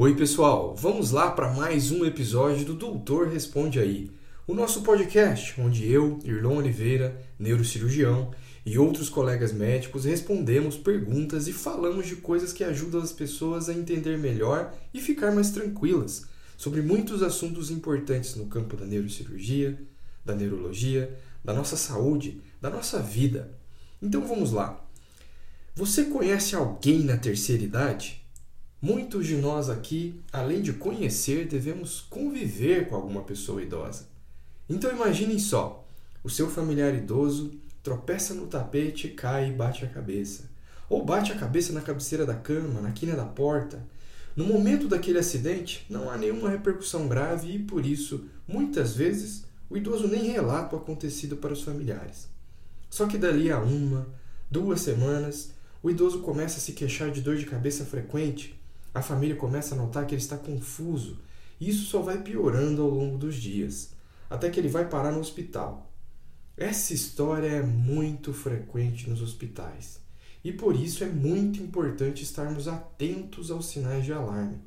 Oi, pessoal, vamos lá para mais um episódio do Doutor Responde Aí, o nosso podcast onde eu, Irlon Oliveira, neurocirurgião, e outros colegas médicos respondemos perguntas e falamos de coisas que ajudam as pessoas a entender melhor e ficar mais tranquilas sobre muitos assuntos importantes no campo da neurocirurgia, da neurologia, da nossa saúde, da nossa vida. Então vamos lá. Você conhece alguém na terceira idade? Muitos de nós aqui, além de conhecer, devemos conviver com alguma pessoa idosa. Então imaginem só: o seu familiar idoso tropeça no tapete, cai e bate a cabeça. Ou bate a cabeça na cabeceira da cama, na quina da porta. No momento daquele acidente, não há nenhuma repercussão grave e, por isso, muitas vezes, o idoso nem relata o acontecido para os familiares. Só que dali a uma, duas semanas, o idoso começa a se queixar de dor de cabeça frequente a família começa a notar que ele está confuso e isso só vai piorando ao longo dos dias, até que ele vai parar no hospital. Essa história é muito frequente nos hospitais e por isso é muito importante estarmos atentos aos sinais de alarme.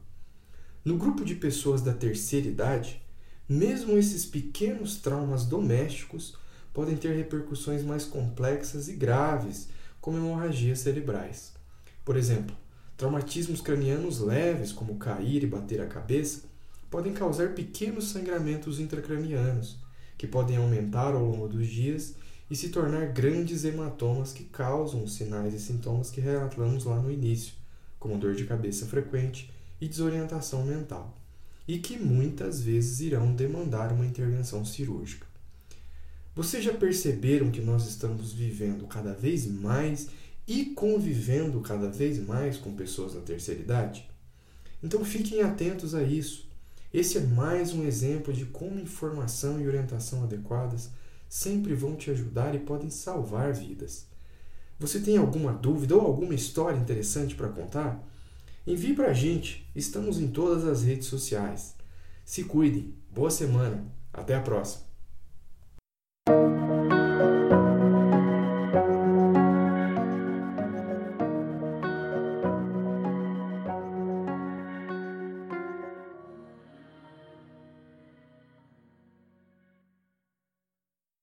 No grupo de pessoas da terceira idade, mesmo esses pequenos traumas domésticos podem ter repercussões mais complexas e graves, como hemorragias cerebrais. Por exemplo, Traumatismos cranianos leves, como cair e bater a cabeça, podem causar pequenos sangramentos intracranianos, que podem aumentar ao longo dos dias e se tornar grandes hematomas que causam os sinais e sintomas que relatamos lá no início, como dor de cabeça frequente e desorientação mental, e que muitas vezes irão demandar uma intervenção cirúrgica. Vocês já perceberam que nós estamos vivendo cada vez mais e convivendo cada vez mais com pessoas da terceira idade? Então fiquem atentos a isso. Esse é mais um exemplo de como informação e orientação adequadas sempre vão te ajudar e podem salvar vidas. Você tem alguma dúvida ou alguma história interessante para contar? Envie para a gente, estamos em todas as redes sociais. Se cuidem, boa semana, até a próxima!